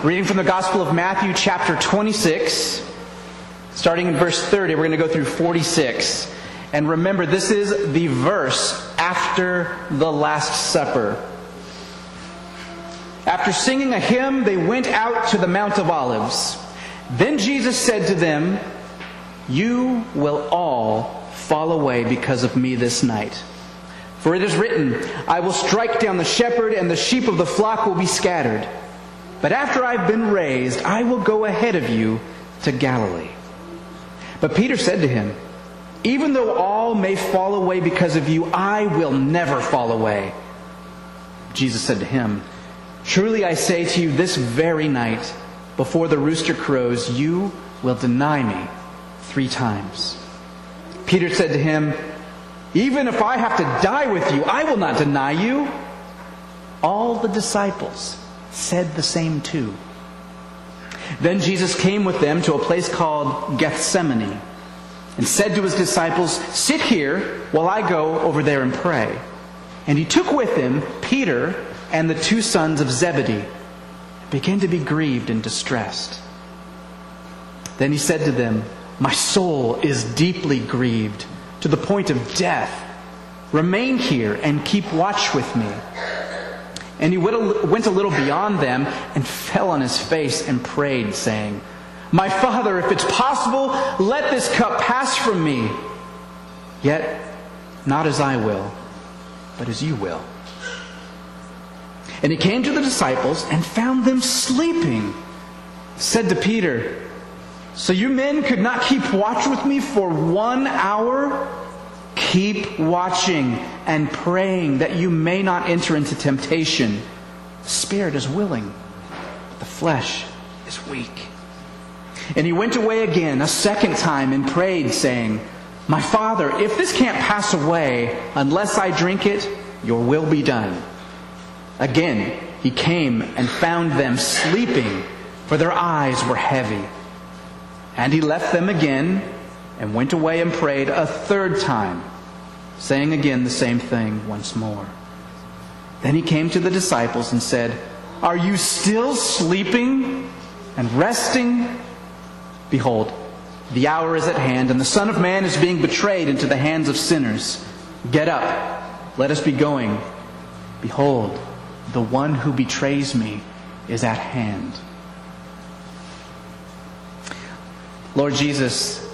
Reading from the Gospel of Matthew, chapter 26, starting in verse 30, we're going to go through 46. And remember, this is the verse after the Last Supper. After singing a hymn, they went out to the Mount of Olives. Then Jesus said to them, You will all fall away because of me this night. For it is written, I will strike down the shepherd, and the sheep of the flock will be scattered. But after I've been raised, I will go ahead of you to Galilee. But Peter said to him, Even though all may fall away because of you, I will never fall away. Jesus said to him, Truly I say to you, this very night, before the rooster crows, you will deny me three times. Peter said to him, Even if I have to die with you, I will not deny you. All the disciples said the same too. Then Jesus came with them to a place called Gethsemane and said to his disciples, Sit here while I go over there and pray. And he took with him Peter and the two sons of Zebedee and began to be grieved and distressed. Then he said to them, My soul is deeply grieved to the point of death. Remain here and keep watch with me. And he went a little beyond them and fell on his face and prayed, saying, My Father, if it's possible, let this cup pass from me. Yet, not as I will, but as you will. And he came to the disciples and found them sleeping. Said to Peter, So you men could not keep watch with me for one hour? Keep watching and praying that you may not enter into temptation. The spirit is willing, but the flesh is weak. And he went away again a second time and prayed, saying, My father, if this can't pass away unless I drink it, your will be done. Again, he came and found them sleeping, for their eyes were heavy. And he left them again and went away and prayed a third time, saying again the same thing once more. Then he came to the disciples and said, Are you still sleeping and resting? Behold, the hour is at hand, and the Son of Man is being betrayed into the hands of sinners. Get up, let us be going. Behold, the one who betrays me is at hand. Lord Jesus,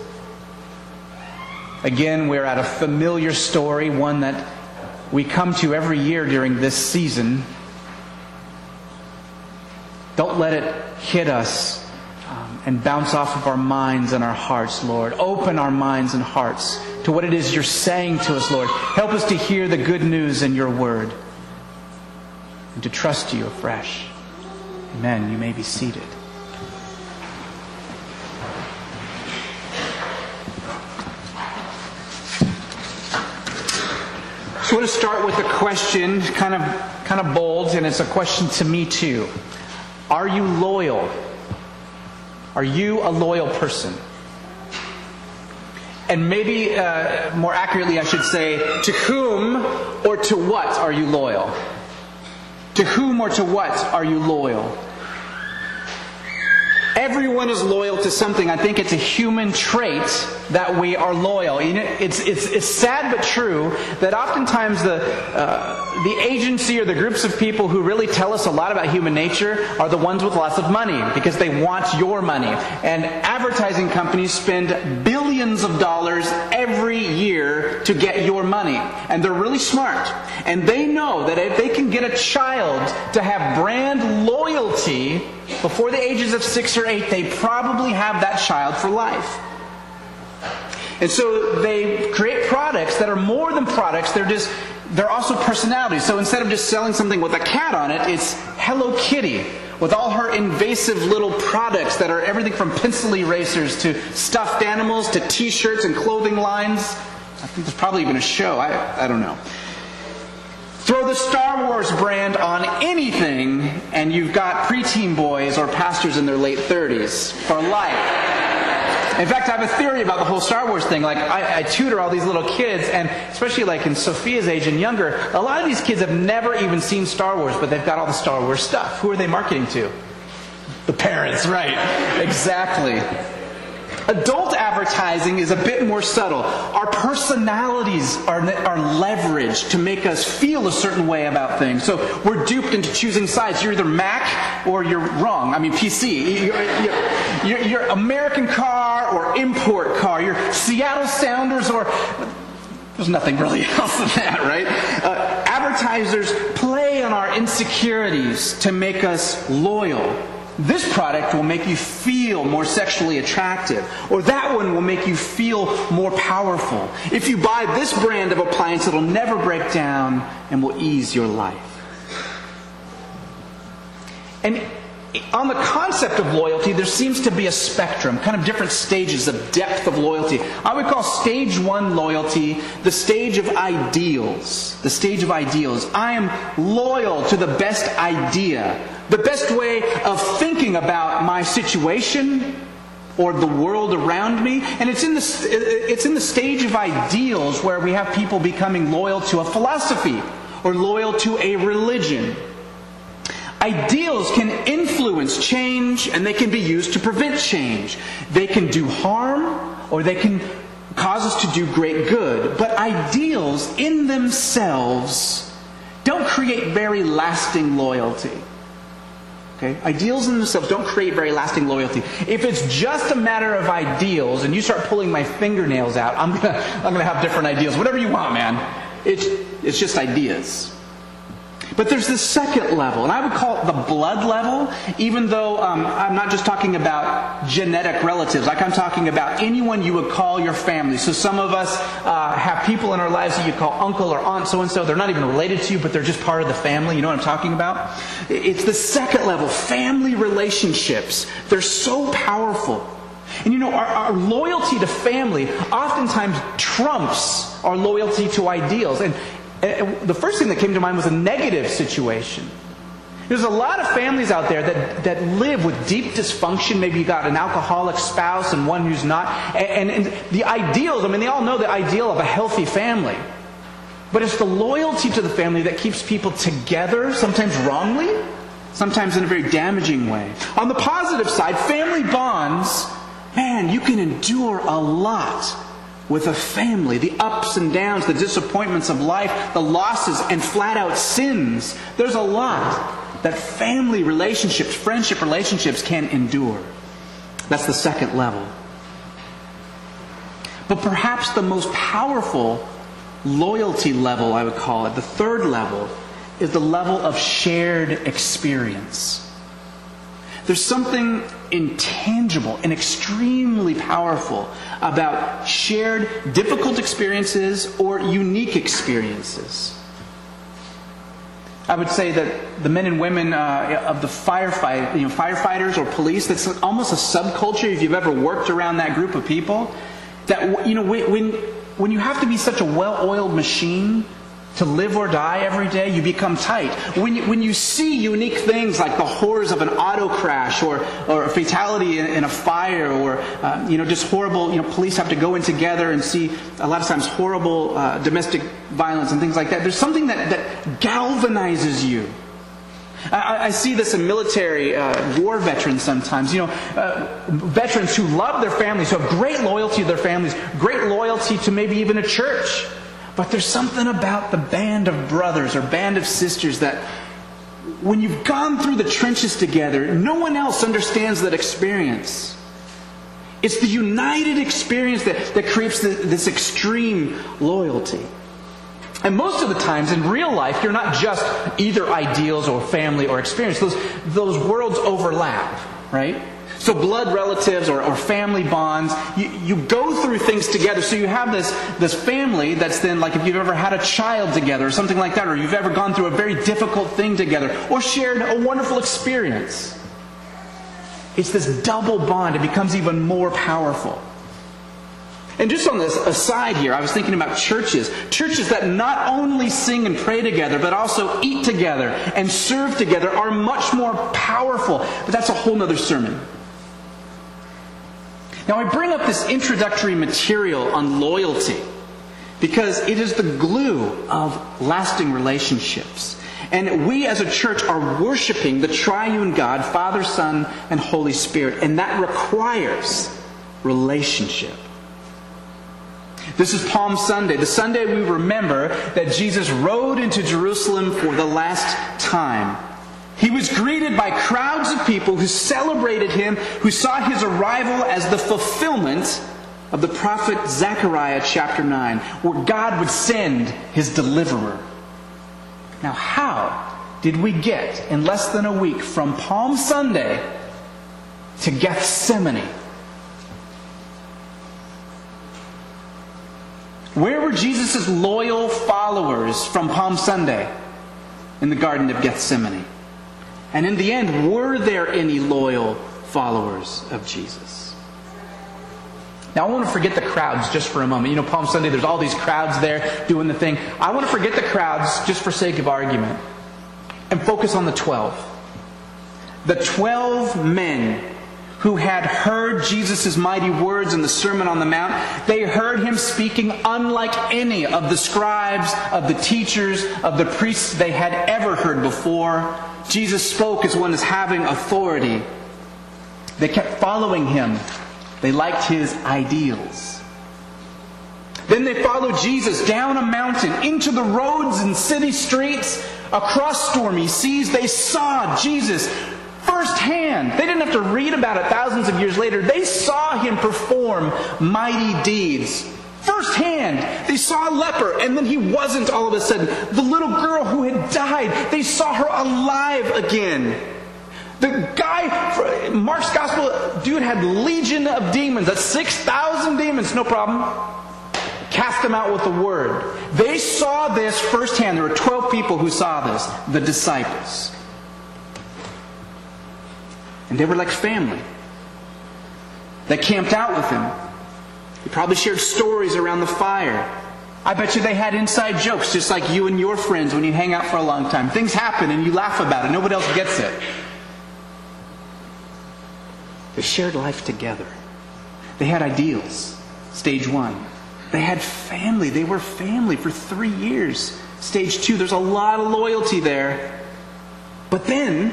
again, we're at a familiar story, one that we come to every year during this season. Don't let it hit us um, and bounce off of our minds and our hearts, Lord. Open our minds and hearts to what it is you're saying to us, Lord. Help us to hear the good news in your word and to trust you afresh. Amen. You may be seated. Want to start with a question, kind of, kind of bold, and it's a question to me too. Are you loyal? Are you a loyal person? And maybe uh, more accurately, I should say, to whom or to what are you loyal? To whom or to what are you loyal? Everyone is loyal to something. I think it's a human trait that we are loyal. It's, it's, it's sad but true that oftentimes the, uh, the agency or the groups of people who really tell us a lot about human nature are the ones with lots of money because they want your money. And advertising companies spend billions of dollars every year to get your money. And they're really smart. And they know that if they can get a child to have brand loyalty before the ages of six or eight, they probably have that child for life. And so they create products that are more than products, they're just they're also personalities. So instead of just selling something with a cat on it, it's Hello Kitty with all her invasive little products that are everything from pencil erasers to stuffed animals to t-shirts and clothing lines. I think there's probably even a show. I, I don't know. Throw the Star Wars brand on anything, and you've got preteen boys or pastors in their late 30s for life. In fact, I have a theory about the whole Star Wars thing. Like, I, I, tutor all these little kids, and especially like in Sophia's age and younger, a lot of these kids have never even seen Star Wars, but they've got all the Star Wars stuff. Who are they marketing to? The parents, right. Exactly. Adult advertising is a bit more subtle. Our personalities are, are leveraged to make us feel a certain way about things. So we're duped into choosing sides. You're either Mac or you're wrong. I mean, PC. You're, you're, you're American car or import car. You're Seattle Sounders or. There's nothing really else than that, right? Uh, advertisers play on our insecurities to make us loyal. This product will make you feel more sexually attractive, or that one will make you feel more powerful. If you buy this brand of appliance, it'll never break down and will ease your life. And on the concept of loyalty, there seems to be a spectrum, kind of different stages of depth of loyalty. I would call stage one loyalty the stage of ideals. The stage of ideals. I am loyal to the best idea, the best way of thinking about my situation or the world around me. And it's in the, it's in the stage of ideals where we have people becoming loyal to a philosophy or loyal to a religion Ideals can influence change and they can be used to prevent change. They can do harm or they can cause us to do great good. But ideals in themselves don't create very lasting loyalty. Okay? Ideals in themselves don't create very lasting loyalty. If it's just a matter of ideals and you start pulling my fingernails out, I'm gonna, I'm gonna have different ideals. Whatever you want, man. It's, it's just ideas. But there's this second level, and I would call it the blood level, even though um, I'm not just talking about genetic relatives. Like I'm talking about anyone you would call your family. So some of us uh, have people in our lives that you call uncle or aunt so and so. They're not even related to you, but they're just part of the family. You know what I'm talking about? It's the second level, family relationships. They're so powerful. And you know, our, our, loyalty to family oftentimes trumps our loyalty to ideals. And, the first thing that came to mind was a negative situation. There's a lot of families out there that, that live with deep dysfunction. Maybe you got an alcoholic spouse and one who's not. And, and, and the ideals, I mean, they all know the ideal of a healthy family. But it's the loyalty to the family that keeps people together, sometimes wrongly, sometimes in a very damaging way. On the positive side, family bonds, man, you can endure a lot with a family, the ups and downs, the disappointments of life, the losses and flat out sins. There's a lot that family relationships, friendship relationships can endure. That's the second level. But perhaps the most powerful loyalty level, I would call it, the third level, is the level of shared experience. There's something intangible and extremely powerful about shared difficult experiences or unique experiences. I would say that the men and women uh, of the firefight, you know, firefighters or police, that's almost a subculture if you've ever worked around that group of people. That, you know, when, when you have to be such a well oiled machine to live or die every day, you become tight. When you, when you see unique things like the horrors of an auto crash or, or a fatality in, in a fire or, uh, you know, just horrible, you know, police have to go in together and see a lot of times horrible uh, domestic violence and things like that. There's something that, that galvanizes you. I, I, see this in military uh, war veterans sometimes. You know, uh, veterans who love their families, who have great loyalty to their families, great loyalty to maybe even a church. But there's something about the band of brothers or band of sisters that when you've gone through the trenches together, no one else understands that experience. It's the united experience that, that creates the, this extreme loyalty. And most of the times in real life, you're not just either ideals or family or experience. Those, those worlds overlap, right? So blood relatives or, or family bonds, you, you go through things together. So you have this, this family that's then like if you've ever had a child together or something like that, or you've ever gone through a very difficult thing together, or shared a wonderful experience. It's this double bond. It becomes even more powerful. And just on this aside here, I was thinking about churches. Churches that not only sing and pray together, but also eat together and serve together are much more powerful. But that's a whole other sermon. Now, I bring up this introductory material on loyalty because it is the glue of lasting relationships. And we as a church are worshiping the triune God, Father, Son, and Holy Spirit. And that requires relationship. This is Palm Sunday, the Sunday we remember that Jesus rode into Jerusalem for the last time. He was greeted by crowds of people who celebrated him, who saw his arrival as the fulfillment of the prophet Zechariah chapter 9, where God would send his deliverer. Now, how did we get in less than a week from Palm Sunday to Gethsemane? Where were Jesus' loyal followers from Palm Sunday? In the Garden of Gethsemane. And in the end, were there any loyal followers of Jesus? Now, I want to forget the crowds just for a moment. You know, Palm Sunday, there's all these crowds there doing the thing. I want to forget the crowds just for sake of argument and focus on the 12. The 12 men who had heard Jesus' mighty words in the Sermon on the Mount, they heard him speaking unlike any of the scribes, of the teachers, of the priests they had ever heard before. Jesus spoke as one as having authority. They kept following him. They liked his ideals. Then they followed Jesus down a mountain, into the roads and city streets, across stormy seas. They saw Jesus firsthand. They didn't have to read about it thousands of years later. They saw him perform mighty deeds. Firsthand, they saw a leper, and then he wasn't all of a sudden. The little girl who had died, they saw her alive again. The guy, Mark's gospel, dude had legion of demons. That's 6,000 demons, no problem. Cast them out with the word. They saw this firsthand. There were 12 people who saw this, the disciples. And they were like family. They camped out with him. They probably shared stories around the fire. I bet you they had inside jokes just like you and your friends when you hang out for a long time. Things happen and you laugh about it. Nobody else gets it. They shared life together. They had ideals. Stage one. They had family. They were family for three years. Stage two, there's a lot of loyalty there. But then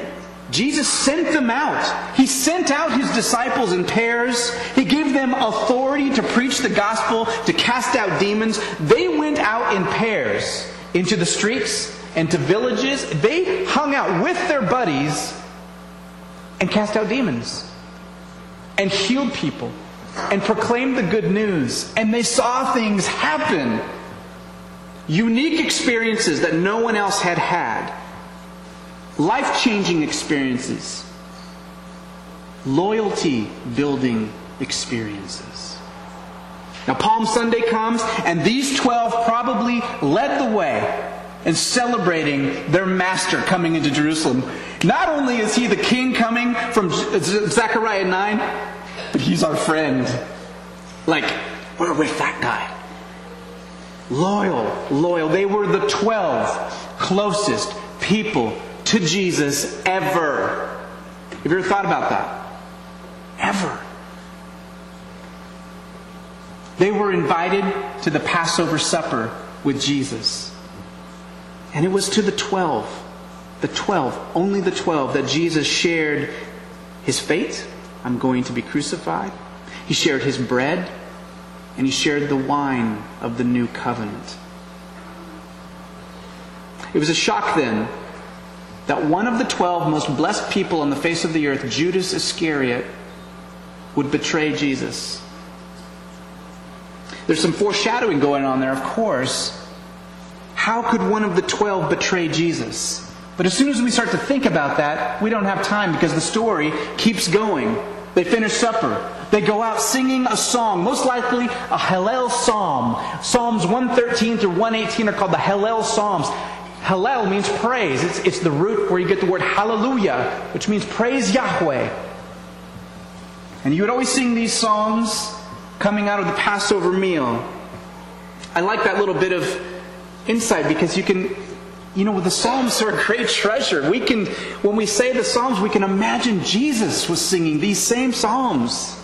Jesus sent them out. He sent out his disciples in pairs. He gave them authority to preach the gospel, to cast out demons. They went out in pairs into the streets and to villages. They hung out with their buddies and cast out demons and healed people and proclaimed the good news. And they saw things happen. Unique experiences that no one else had had life changing experiences, loyalty building experiences. Now, Palm Sunday comes, and these 12 probably led the way in celebrating their master coming into Jerusalem. Not only is he the king coming from Zechariah 9, but he's our friend. Like, we're with that guy. Loyal, loyal. They were the 12 closest people to Jesus ever. Have you ever thought about that? Ever. They were invited to the Passover supper with Jesus. And it was to the 12, the 12, only the 12, that Jesus shared his fate. I'm going to be crucified. He shared his bread, and he shared the wine of the new covenant. It was a shock then that one of the twelve most blessed people on the face of the earth, Judas Iscariot, would betray Jesus. There's some foreshadowing going on there, of course. How could one of the twelve betray Jesus? But as soon as we start to think about that, we don't have time because the story keeps going. They finish supper. They go out singing a song, most likely a Hallel psalm. Psalms 113 through 118 are called the Hallel Psalms. Hallel means praise. It's, it's the root where you get the word hallelujah, which means praise Yahweh. And you would always sing these songs coming out of the Passover meal. I like that little bit of insight because you can, you know, the Psalms are a great treasure. We can, when we say the Psalms, we can imagine Jesus was singing these same Psalms.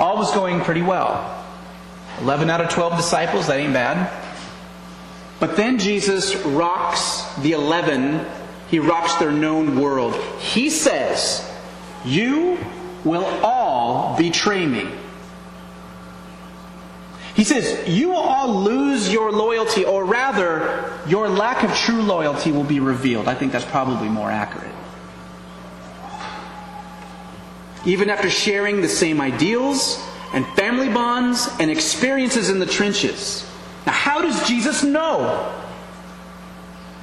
All was going pretty well. 11 out of 12 disciples, that ain't bad. But then Jesus rocks the 11, he rocks their known world. He says, You will all betray me. He says, You will all lose your loyalty, or rather, your lack of true loyalty will be revealed. I think that's probably more accurate. Even after sharing the same ideals and family bonds and experiences in the trenches. Now, how does Jesus know?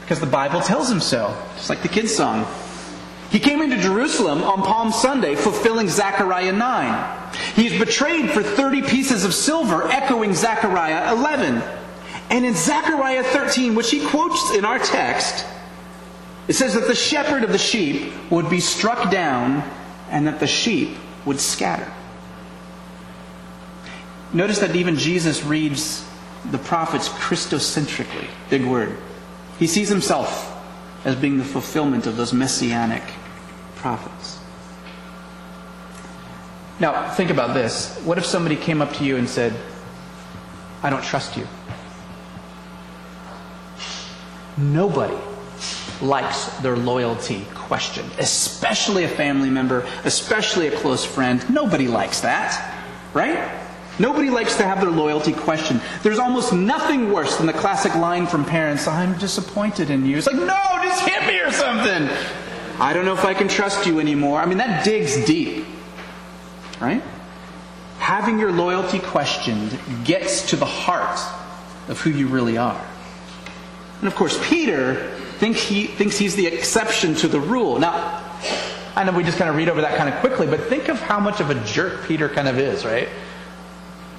Because the Bible tells him so, just like the kids' song. He came into Jerusalem on Palm Sunday, fulfilling Zechariah 9. He is betrayed for 30 pieces of silver, echoing Zechariah 11. And in Zechariah 13, which he quotes in our text, it says that the shepherd of the sheep would be struck down and that the sheep would scatter. Notice that even Jesus reads the prophets Christocentrically. Big word. He sees himself as being the fulfillment of those messianic prophets. Now, think about this. What if somebody came up to you and said, I don't trust you? Nobody likes their loyalty questioned, especially a family member, especially a close friend. Nobody likes that, right? Nobody likes to have their loyalty questioned. There's almost nothing worse than the classic line from parents I'm disappointed in you. It's like, no, just hit me or something. I don't know if I can trust you anymore. I mean, that digs deep, right? Having your loyalty questioned gets to the heart of who you really are. And of course, Peter thinks, he, thinks he's the exception to the rule. Now, I know we just kind of read over that kind of quickly, but think of how much of a jerk Peter kind of is, right?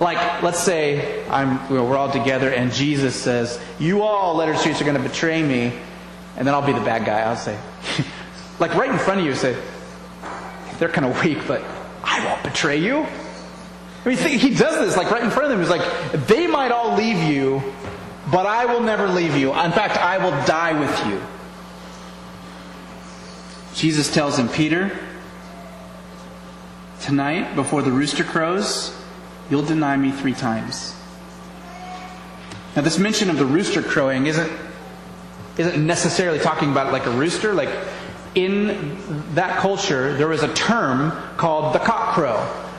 Like, let's say I'm, you know, we're all together and Jesus says, You all, letter streets, are going to betray me. And then I'll be the bad guy. I'll say, like right in front of you, say, They're kind of weak, but I won't betray you. I mean, he does this like right in front of them. He's like, They might all leave you, but I will never leave you. In fact, I will die with you. Jesus tells him, Peter, tonight, before the rooster crows, You'll deny me three times. Now, this mention of the rooster crowing isn't, isn't necessarily talking about like a rooster. Like, in that culture, there was a term called the cock crow.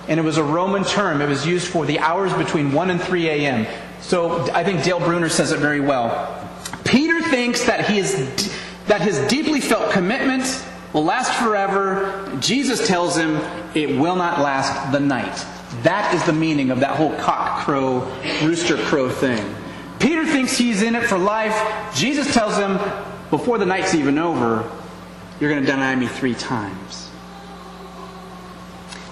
And it was a Roman term. It was used for the hours between 1 and 3 a.m. So I think Dale Bruner says it very well. Peter thinks that, he is, that his deeply felt commitment will last forever. Jesus tells him it will not last the night. That is the meaning of that whole cock crow, rooster crow thing. Peter thinks he's in it for life. Jesus tells him, before the night's even over, you're going to deny me three times.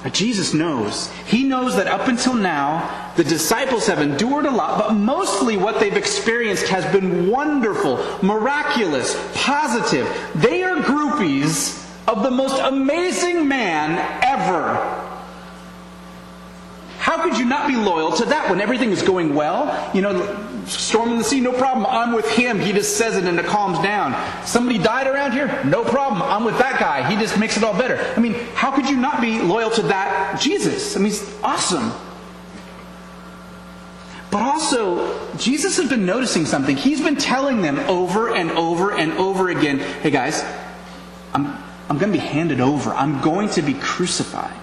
Now, Jesus knows. He knows that up until now, the disciples have endured a lot, but mostly what they've experienced has been wonderful, miraculous, positive. They are groupies of the most amazing man ever. Could you not be loyal to that when everything is going well? You know, storm in the sea, no problem. I'm with him. He just says it and it calms down. Somebody died around here? No problem. I'm with that guy. He just makes it all better. I mean, how could you not be loyal to that Jesus? I mean, he's awesome. But also, Jesus has been noticing something. He's been telling them over and over and over again hey guys, I'm, I'm going to be handed over. I'm going to be crucified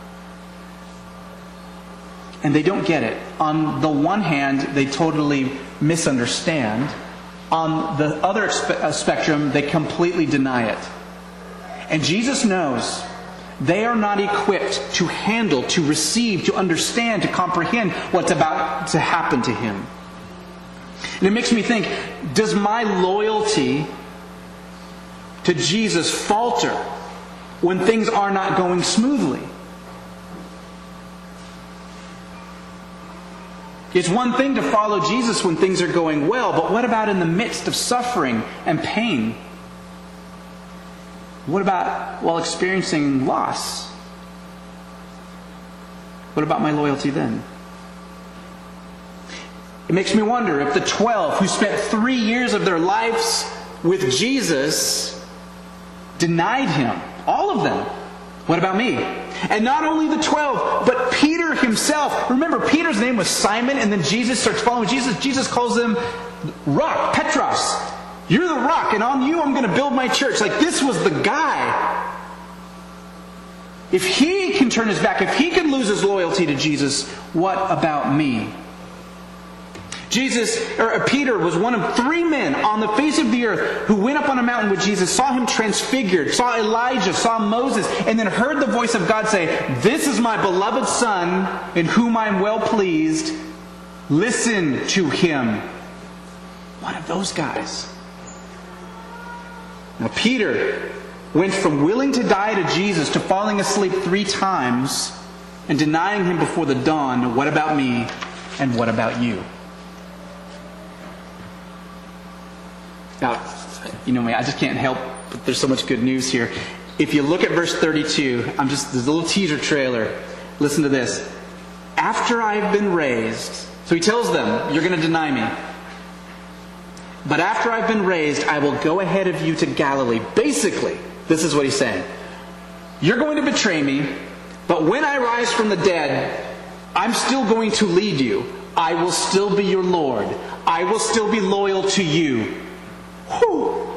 and they don't get it. On the one hand, they totally misunderstand. On the other uh, spectrum, they completely deny it. And Jesus knows they are not equipped to handle, to receive, to understand, to comprehend what's about to happen to him. And it makes me think does my loyalty to Jesus falter when things are not going smoothly? It's one thing to follow Jesus when things are going well, but what about in the midst of suffering and pain? What about while experiencing loss? What about my loyalty then? It makes me wonder if the 12 who spent three years of their lives with Jesus denied him, all of them, What about me? And not only the 12, but Peter himself. Remember, Peter's name was Simon, and then Jesus starts following Jesus. Jesus calls him Rock, Petros. You're the rock, and on you I'm going to build my church. Like, this was the guy. If he can turn his back, if he can lose his loyalty to Jesus, what about me? Jesus, or uh, Peter was one of three men on the face of the earth who went up on a mountain with Jesus, saw him transfigured, saw Elijah, saw Moses, and then heard the voice of God say, This is my beloved Son, in whom I'm well pleased. Listen to him. One of those guys. Now, Peter went from willing to die to Jesus to falling asleep three times and denying him before the dawn. What about me and what about you? Now, you know me, I just can't help, but there's so much good news here. If you look at verse 32, I'm just, there's a little teaser trailer. Listen to this. After I've been raised, so he tells them, You're going to deny me. But after I've been raised, I will go ahead of you to Galilee. Basically, this is what he's saying. You're going to betray me, but when I rise from the dead, I'm still going to lead you. I will still be your Lord. I will still be loyal to you. Whew.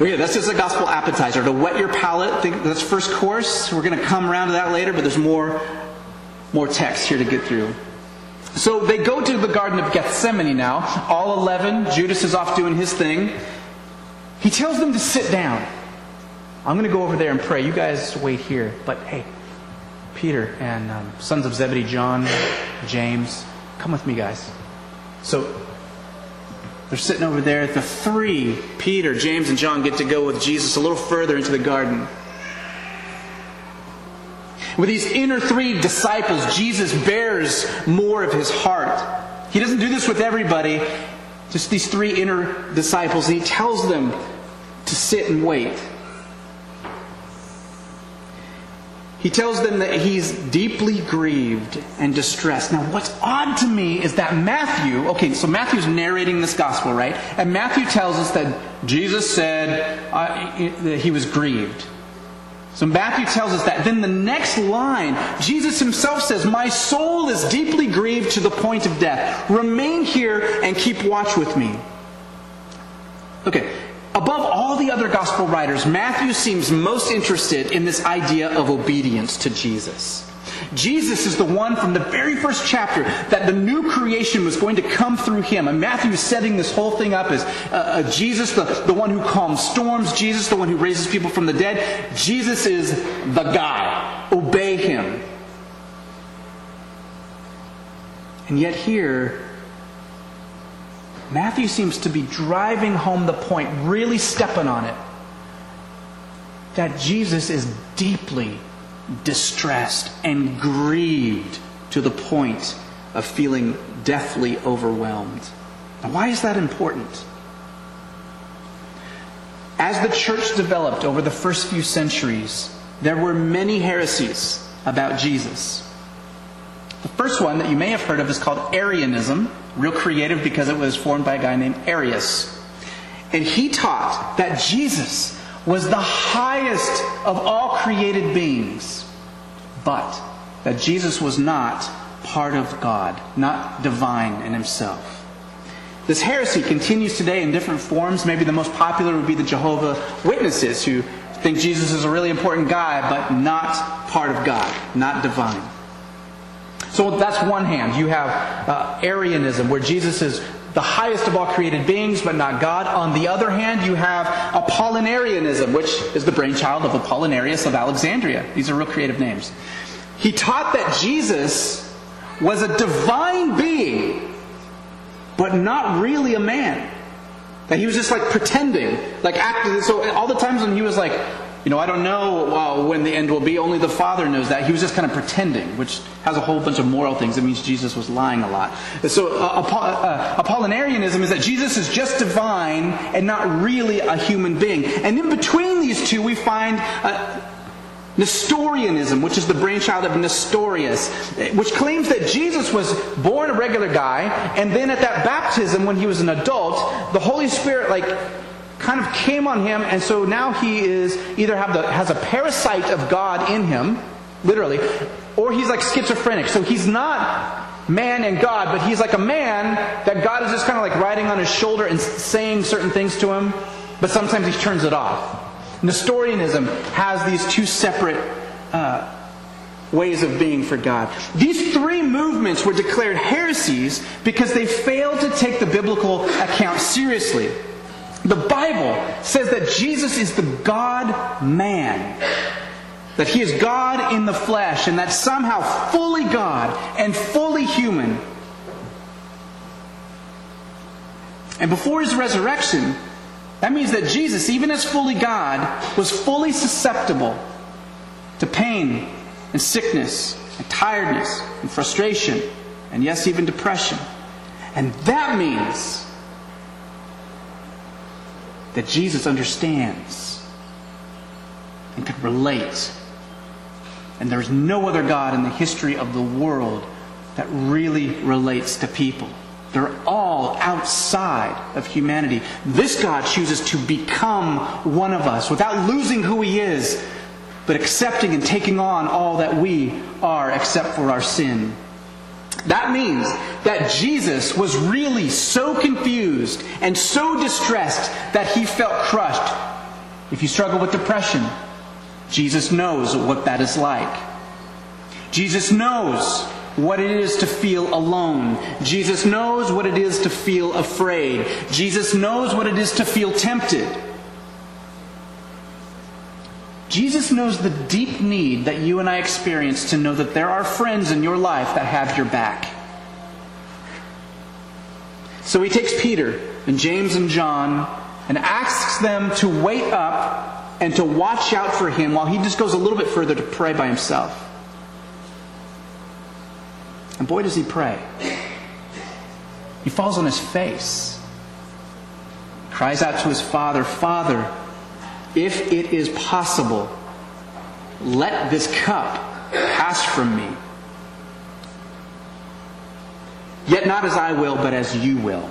Yeah, that's just a gospel appetizer to wet your palate. Think that's first course. We're going to come around to that later, but there's more, more text here to get through. So they go to the Garden of Gethsemane now. All 11. Judas is off doing his thing. He tells them to sit down. I'm going to go over there and pray. You guys wait here. But hey, Peter and um, sons of Zebedee, John, James, come with me, guys. So they're sitting over there. At the three, Peter, James, and John, get to go with Jesus a little further into the garden. With these inner three disciples, Jesus bears more of his heart. He doesn't do this with everybody, just these three inner disciples. He tells them to sit and wait. He tells them that he's deeply grieved and distressed. Now, what's odd to me is that Matthew, okay, so Matthew's narrating this gospel, right? And Matthew tells us that Jesus said uh, that he was grieved. So Matthew tells us that. Then the next line, Jesus himself says, My soul is deeply grieved to the point of death. Remain here and keep watch with me. Okay. Above all the other gospel writers, Matthew seems most interested in this idea of obedience to Jesus. Jesus is the one from the very first chapter that the new creation was going to come through him. And Matthew is setting this whole thing up as uh, uh, Jesus, the, the one who calms storms, Jesus, the one who raises people from the dead. Jesus is the guy. Obey him. And yet, here, Matthew seems to be driving home the point, really stepping on it, that Jesus is deeply distressed and grieved to the point of feeling deathly overwhelmed. Now, why is that important? As the church developed over the first few centuries, there were many heresies about Jesus. The first one that you may have heard of is called Arianism, real creative because it was formed by a guy named Arius. And he taught that Jesus was the highest of all created beings, but that Jesus was not part of God, not divine in himself. This heresy continues today in different forms. Maybe the most popular would be the Jehovah Witnesses, who think Jesus is a really important guy, but not part of God, not divine. So that's one hand. You have uh, Arianism, where Jesus is the highest of all created beings, but not God. On the other hand, you have Apollinarianism, which is the brainchild of Apollinarius of Alexandria. These are real creative names. He taught that Jesus was a divine being, but not really a man. That he was just like pretending, like acting. So all the times when he was like, you know, I don't know uh, when the end will be. Only the Father knows that. He was just kind of pretending, which has a whole bunch of moral things. It means Jesus was lying a lot. So, uh, uh, Apollinarianism is that Jesus is just divine and not really a human being. And in between these two, we find uh, Nestorianism, which is the brainchild of Nestorius, which claims that Jesus was born a regular guy, and then at that baptism, when he was an adult, the Holy Spirit, like, kind of came on him, and so now he is either have the, has a parasite of God in him, literally, or he's like schizophrenic. So he's not man and God, but he's like a man that God is just kind of like riding on his shoulder and saying certain things to him, but sometimes he turns it off. Nestorianism has these two separate uh, ways of being for God. These three movements were declared heresies because they failed to take the biblical account seriously. The Bible says that Jesus is the God man. That he is God in the flesh, and that somehow fully God and fully human. And before his resurrection, that means that Jesus, even as fully God, was fully susceptible to pain and sickness and tiredness and frustration and yes, even depression. And that means that Jesus understands and can relate. And there is no other God in the history of the world that really relates to people. They're all outside of humanity. This God chooses to become one of us without losing who He is, but accepting and taking on all that we are except for our sin. That means that Jesus was really so confused and so distressed that he felt crushed. If you struggle with depression, Jesus knows what that is like. Jesus knows what it is to feel alone. Jesus knows what it is to feel afraid. Jesus knows what it is to feel tempted. Jesus knows the deep need that you and I experience to know that there are friends in your life that have your back. So he takes Peter and James and John and asks them to wait up and to watch out for him while he just goes a little bit further to pray by himself. And boy, does he pray. He falls on his face, cries out to his father, Father, if it is possible, let this cup pass from me. Yet not as I will, but as you will.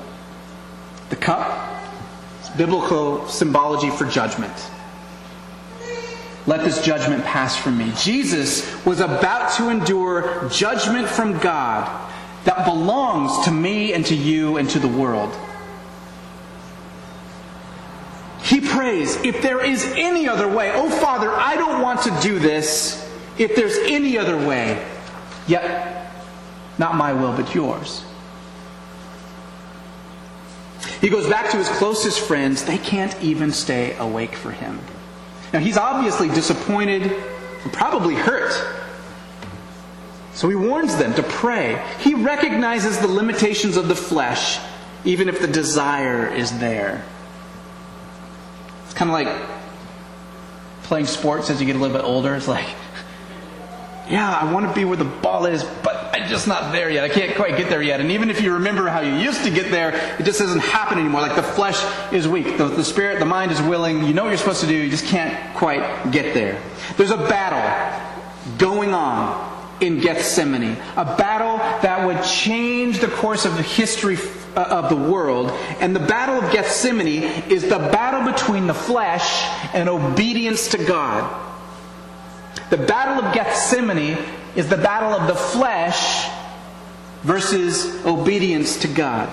The cup is biblical symbology for judgment. Let this judgment pass from me. Jesus was about to endure judgment from God that belongs to me and to you and to the world. He prays, if there is any other way, oh Father, I don't want to do this. If there's any other way, yet not my will, but yours. He goes back to his closest friends. They can't even stay awake for him. Now, he's obviously disappointed and probably hurt. So he warns them to pray. He recognizes the limitations of the flesh, even if the desire is there. It's kind of like playing sports as you get a little bit older. It's like, yeah, I want to be where the ball is, but I'm just not there yet. I can't quite get there yet. And even if you remember how you used to get there, it just doesn't happen anymore. Like the flesh is weak. The, the spirit, the mind is willing. You know what you're supposed to do. You just can't quite get there. There's a battle going on in Gethsemane, a battle that would change the course of the history uh, of the world. And the battle of Gethsemane is the battle between the flesh and obedience to God. The battle of Gethsemane is the battle of the flesh versus obedience to God.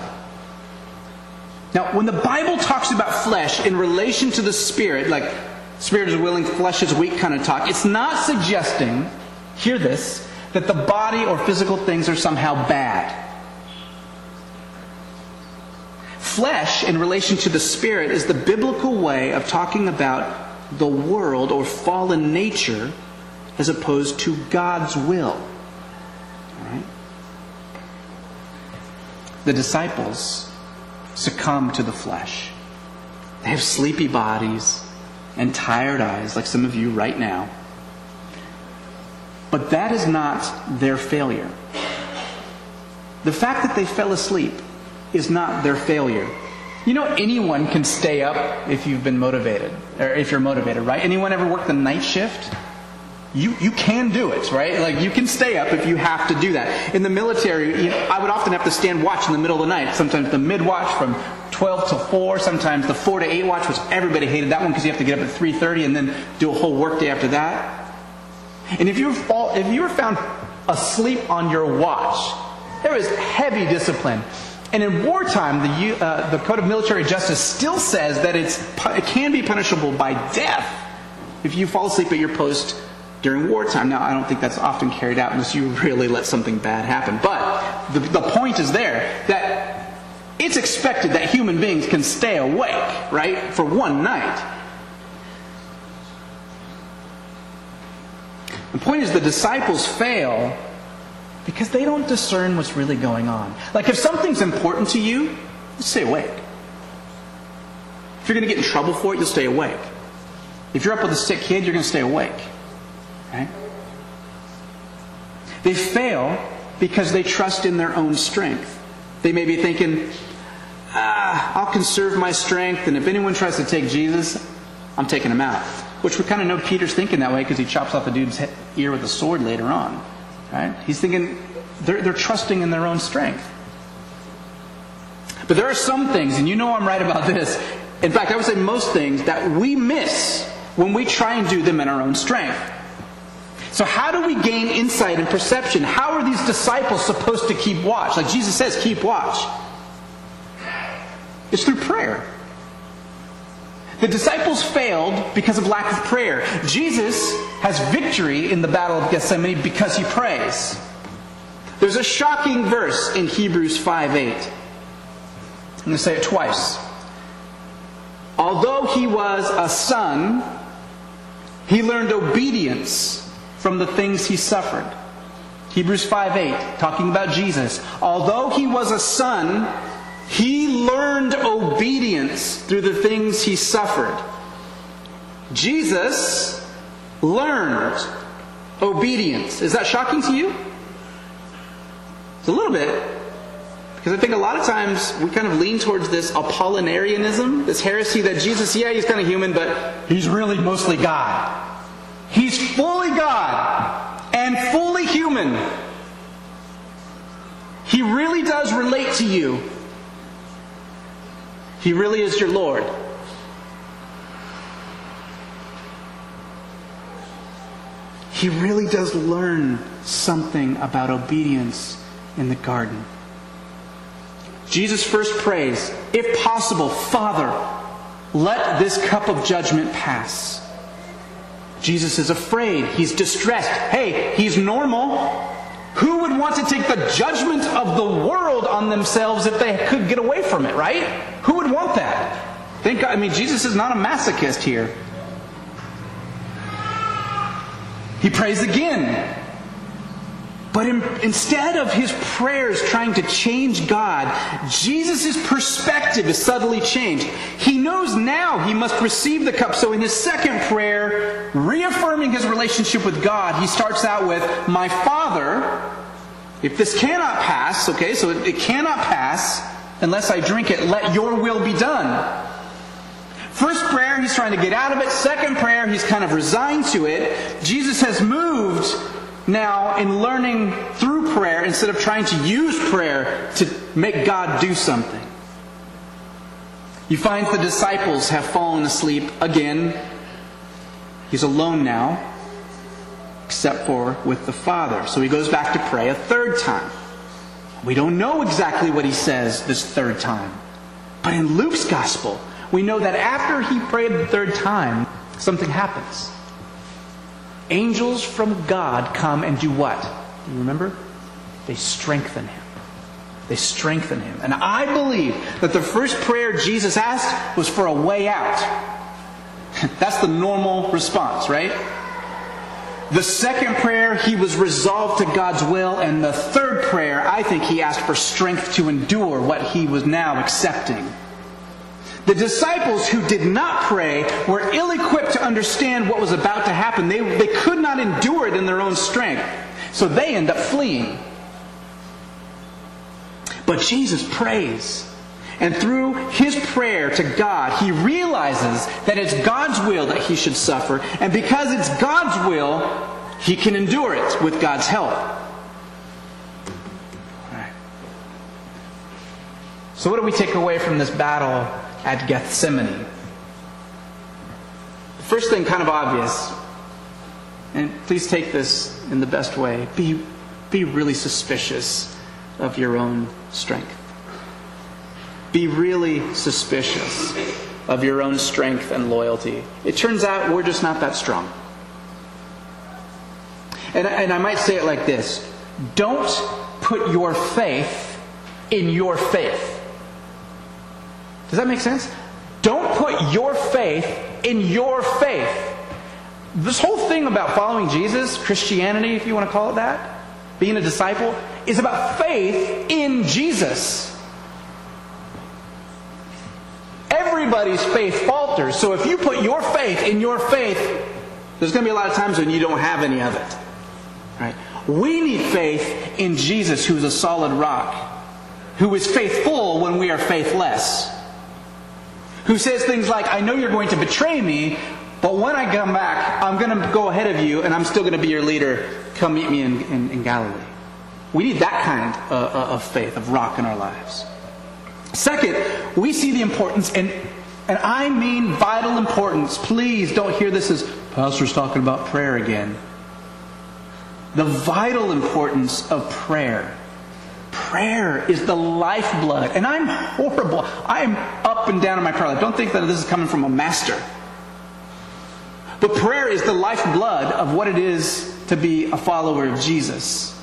Now, when the Bible talks about flesh in relation to the spirit, like spirit is willing, flesh is weak kind of talk, it's not suggesting, hear this, that the body or physical things are somehow bad. Flesh, in relation to the spirit, is the biblical way of talking about the world or fallen nature as opposed to God's will. The disciples succumb to the flesh. They have sleepy bodies and tired eyes, like some of you right now. But that is not their failure. The fact that they fell asleep is not their failure. You know, anyone can stay up if you've been motivated, or if you're motivated, right? Anyone ever worked the night shift? You, you can do it, right? Like you can stay up if you have to do that. In the military, you know, I would often have to stand watch in the middle of the night, sometimes the mid watch from 12 to 4, sometimes the 4 to 8 watch, which everybody hated that one because you have to get up at 3.30 and then do a whole workday after that. And if you, fall, if you were found asleep on your watch, there is heavy discipline. And in wartime, the, uh, the Code of Military Justice still says that it's, it can be punishable by death if you fall asleep at your post during wartime. Now, I don't think that's often carried out unless you really let something bad happen. But the, the point is there that it's expected that human beings can stay awake, right, for one night. The point is the disciples fail because they don't discern what's really going on. Like if something's important to you, you stay awake. If you're going to get in trouble for it, you'll stay awake. If you're up with a sick kid, you're going to stay awake. Right? They fail because they trust in their own strength. They may be thinking, ah, I'll conserve my strength, and if anyone tries to take Jesus, I'm taking him out. Which we kind of know Peter's thinking that way because he chops off a dude's ear with a sword later on. Right? He's thinking they're, they're trusting in their own strength. But there are some things, and you know I'm right about this. In fact, I would say most things that we miss when we try and do them in our own strength. So, how do we gain insight and perception? How are these disciples supposed to keep watch? Like Jesus says, keep watch. It's through prayer. The disciples failed because of lack of prayer. Jesus has victory in the Battle of Gethsemane because he prays. There's a shocking verse in Hebrews 5 8. I'm going to say it twice. Although he was a son, he learned obedience from the things he suffered. Hebrews 5 8, talking about Jesus. Although he was a son, he learned obedience through the things he suffered. Jesus learned obedience. Is that shocking to you? It's a little bit. Because I think a lot of times we kind of lean towards this Apollinarianism, this heresy that Jesus, yeah, he's kind of human, but he's really mostly God. He's fully God and fully human. He really does relate to you. He really is your Lord. He really does learn something about obedience in the garden. Jesus first prays, if possible, Father, let this cup of judgment pass. Jesus is afraid. He's distressed. Hey, he's normal. Who would want to take the judgment of the world on themselves if they could get away from it, right? Who would want that? Thank God. I mean, Jesus is not a masochist here. He prays again. But in, instead of his prayers trying to change God, Jesus' perspective is subtly changed. He knows now he must receive the cup. So in his second prayer, reaffirming his relationship with God, he starts out with, My Father, if this cannot pass, okay, so it, it cannot pass unless I drink it, let your will be done. First prayer, he's trying to get out of it. Second prayer, he's kind of resigned to it. Jesus has moved now in learning through prayer instead of trying to use prayer to make God do something. He finds the disciples have fallen asleep again. He's alone now, except for with the Father. So he goes back to pray a third time. We don't know exactly what he says this third time. But in Luke's gospel, we know that after he prayed the third time, something happens angels from God come and do what? You remember? They strengthen him. They strengthen him. And I believe that the first prayer Jesus asked was for a way out. That's the normal response, right? The second prayer, he was resolved to God's will. And the third prayer, I think he asked for strength to endure what he was now accepting. The disciples who did not pray were ill equipped to understand what was about to happen. They, they could not endure it in their own strength. So they end up fleeing. But Jesus prays. And through his prayer to God, he realizes that it's God's will that he should suffer. And because it's God's will, he can endure it with God's help. So, what do we take away from this battle at Gethsemane? The first thing, kind of obvious, and please take this in the best way be, be really suspicious of your own strength. Be really suspicious of your own strength and loyalty. It turns out we're just not that strong. And, and I might say it like this don't put your faith in your faith. Does that make sense? Don't put your faith in your faith. This whole thing about following Jesus, Christianity, if you want to call it that, being a disciple, is about faith in Jesus. Everybody's faith falters. So if you put your faith in your faith, there's going to be a lot of times when you don't have any of it. Right? We need faith in Jesus, who is a solid rock, who is faithful when we are faithless, who says things like, I know you're going to betray me, but when I come back, I'm going to go ahead of you and I'm still going to be your leader. Come meet me in, in, in Galilee. We need that kind of, of faith, of rock in our lives. Second, we see the importance, and, and I mean vital importance. Please don't hear this as Pastor's talking about prayer again. The vital importance of prayer. Prayer is the lifeblood. And I'm horrible. I'm up and down in my prayer life. Don't think that this is coming from a master. But prayer is the lifeblood of what it is to be a follower of Jesus.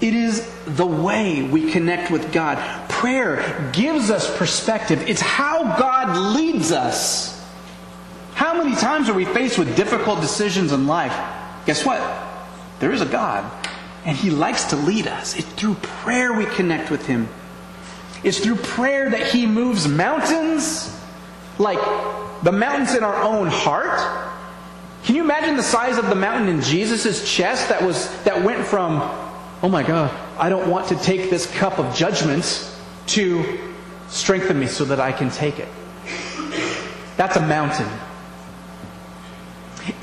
It is the way we connect with God. Prayer gives us perspective. It's how God leads us. How many times are we faced with difficult decisions in life? Guess what? There is a God, and He likes to lead us. It's through prayer we connect with Him. It's through prayer that He moves mountains, like the mountains in our own heart. Can you imagine the size of the mountain in Jesus' chest that was that went from oh my God, I don't want to take this cup of judgment to strengthen me so that I can take it. That's a mountain.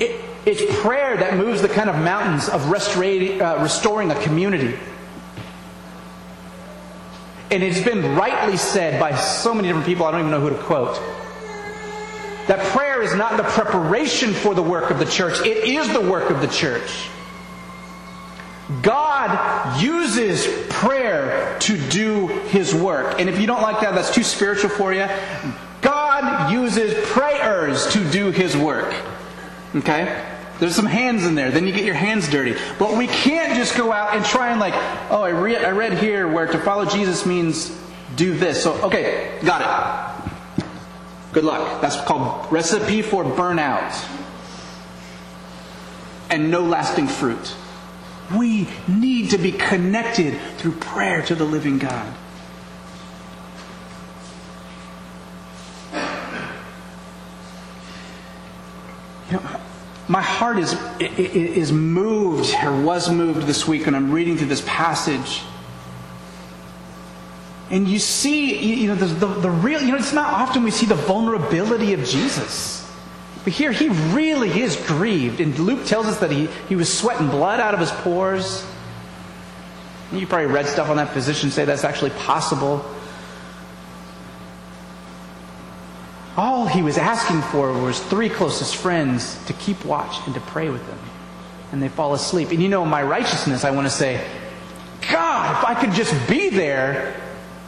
It, it's prayer that moves the kind of mountains of uh, restoring a community. And it's been rightly said by so many different people, I don't even know who to quote, that prayer is not the preparation for the work of the church, it is the work of the church. God uses prayer to do his work. And if you don't like that, that's too spiritual for you. God uses prayers to do his work. Okay? There's some hands in there. Then you get your hands dirty. But we can't just go out and try and like, oh, I read, I read here where to follow Jesus means do this. So, okay, got it. Good luck. That's called recipe for burnout and no lasting fruit. We need to be connected through prayer to the living God. My heart is, is moved, or was moved this week when I'm reading through this passage. And you see, you know, the, the, the real, you know, it's not often we see the vulnerability of Jesus. But here he really is grieved. And Luke tells us that he, he was sweating blood out of his pores. You probably read stuff on that. Physicians say that's actually possible. All he was asking for was three closest friends to keep watch and to pray with him. And they fall asleep. And you know, my righteousness, I want to say, God, if I could just be there,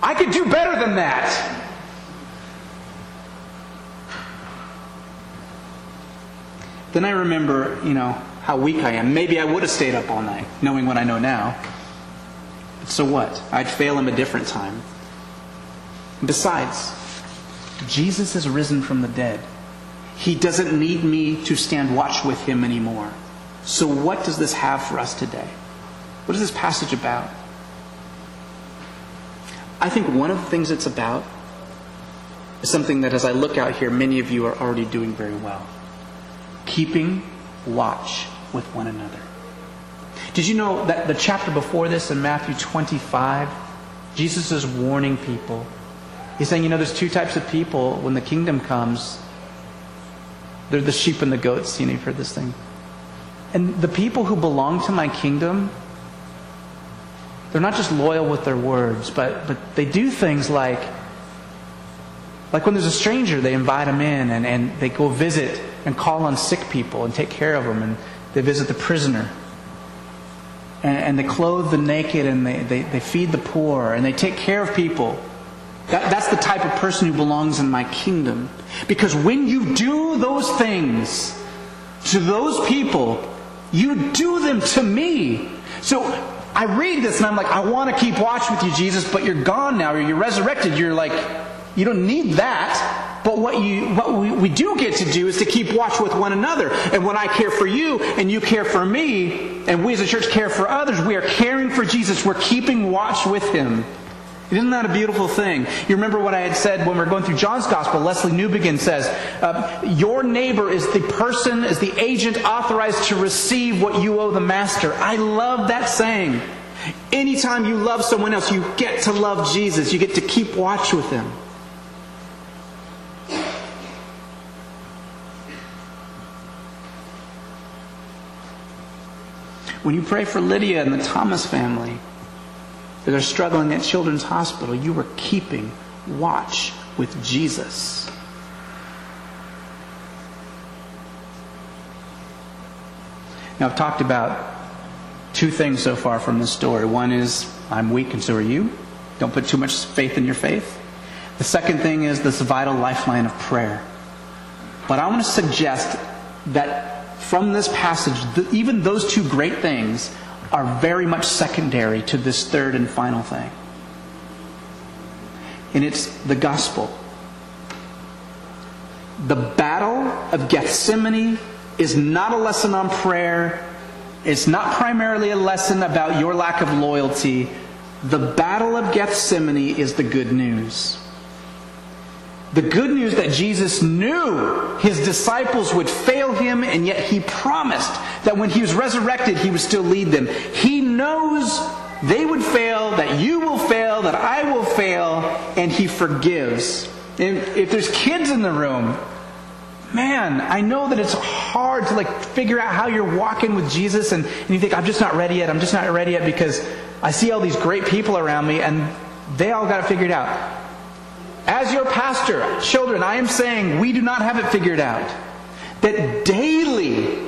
I could do better than that. Then I remember, you know, how weak I am. Maybe I would have stayed up all night, knowing what I know now. But so what? I'd fail him a different time. Besides, Jesus has risen from the dead. He doesn't need me to stand watch with him anymore. So, what does this have for us today? What is this passage about? I think one of the things it's about is something that, as I look out here, many of you are already doing very well keeping watch with one another. Did you know that the chapter before this in Matthew 25, Jesus is warning people. He's saying, you know, there's two types of people when the kingdom comes. They're the sheep and the goats. You know, you've heard this thing. And the people who belong to my kingdom, they're not just loyal with their words, but, but they do things like, like when there's a stranger, they invite them in and, and they go visit and call on sick people and take care of them, and they visit the prisoner. And, and they clothe the naked and they, they, they feed the poor and they take care of people. That, that's the type of person who belongs in my kingdom. Because when you do those things to those people, you do them to me. So I read this and I'm like, I want to keep watch with you, Jesus, but you're gone now. You're resurrected. You're like, you don't need that. But what you what we, we do get to do is to keep watch with one another. And when I care for you and you care for me, and we as a church care for others, we are caring for Jesus. We're keeping watch with him. Isn't that a beautiful thing? You remember what I had said when we were going through John's Gospel? Lesslie Newbigin says, uh, Your neighbor is the person, is the agent authorized to receive what you owe the master. I love that saying. Anytime you love someone else, you get to love Jesus. You get to keep watch with him. When you pray for Lydia and the Thomas family, that are struggling at Children's Hospital, you were keeping watch with Jesus. Now, I've talked about two things so far from this story. One is, I'm weak and so are you. Don't put too much faith in your faith. The second thing is this vital lifeline of prayer. But I want to suggest that from this passage, even those two great things are very much secondary to this third and final thing. And it's the gospel. The battle of Gethsemane is not a lesson on prayer. It's not primarily a lesson about your lack of loyalty. The battle of Gethsemane is the good news. The good news that Jesus knew his disciples would fail him, and yet he promised that when he was resurrected, he would still lead them. He knows they would fail, that you will fail, that I will fail, and he forgives. And if there's kids in the room, man, I know that it's hard to like figure out how you're walking with Jesus, and, and you think, I'm just not ready yet, I'm just not ready yet because I see all these great people around me, and they all got it figured out. As your pastor, children, I am saying we do not have it figured out. That daily,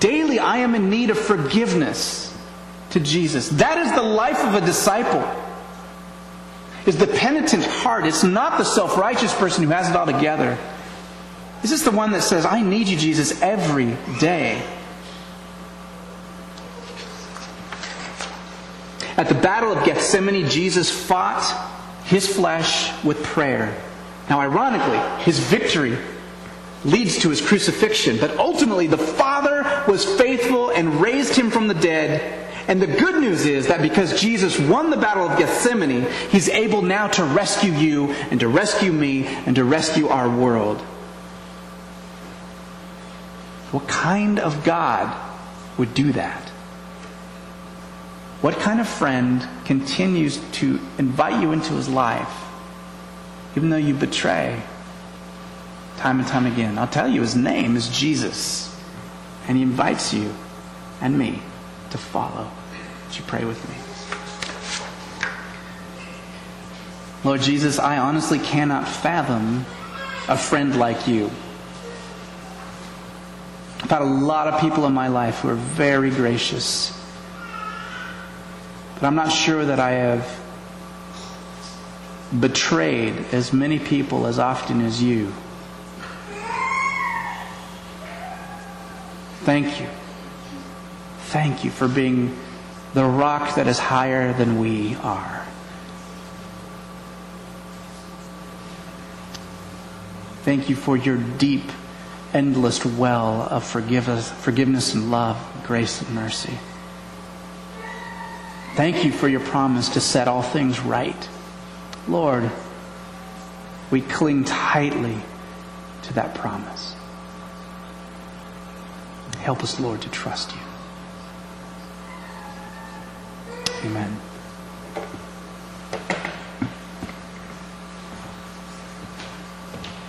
daily I am in need of forgiveness to Jesus. That is the life of a disciple. Is the penitent heart. It's not the self-righteous person who has it all together. This is the one that says, I need you, Jesus, every day. At the Battle of Gethsemane, Jesus fought his flesh with prayer. Now, ironically, his victory leads to his crucifixion, but ultimately the Father was faithful and raised him from the dead. And the good news is that because Jesus won the battle of Gethsemane, he's able now to rescue you and to rescue me and to rescue our world. What kind of God would do that? What kind of friend continues to invite you into his life, even though you betray time and time again? I'll tell you, his name is Jesus. And he invites you and me to follow. Would you pray with me? Lord Jesus, I honestly cannot fathom a friend like you. I've had a lot of people in my life who are very gracious but I'm not sure that I have betrayed as many people as often as you. Thank you. Thank you for being the rock that is higher than we are. Thank you for your deep, endless well of forgiveness and love, grace and mercy. Thank you for your promise to set all things right. Lord, we cling tightly to that promise. Help us, Lord, to trust you. Amen.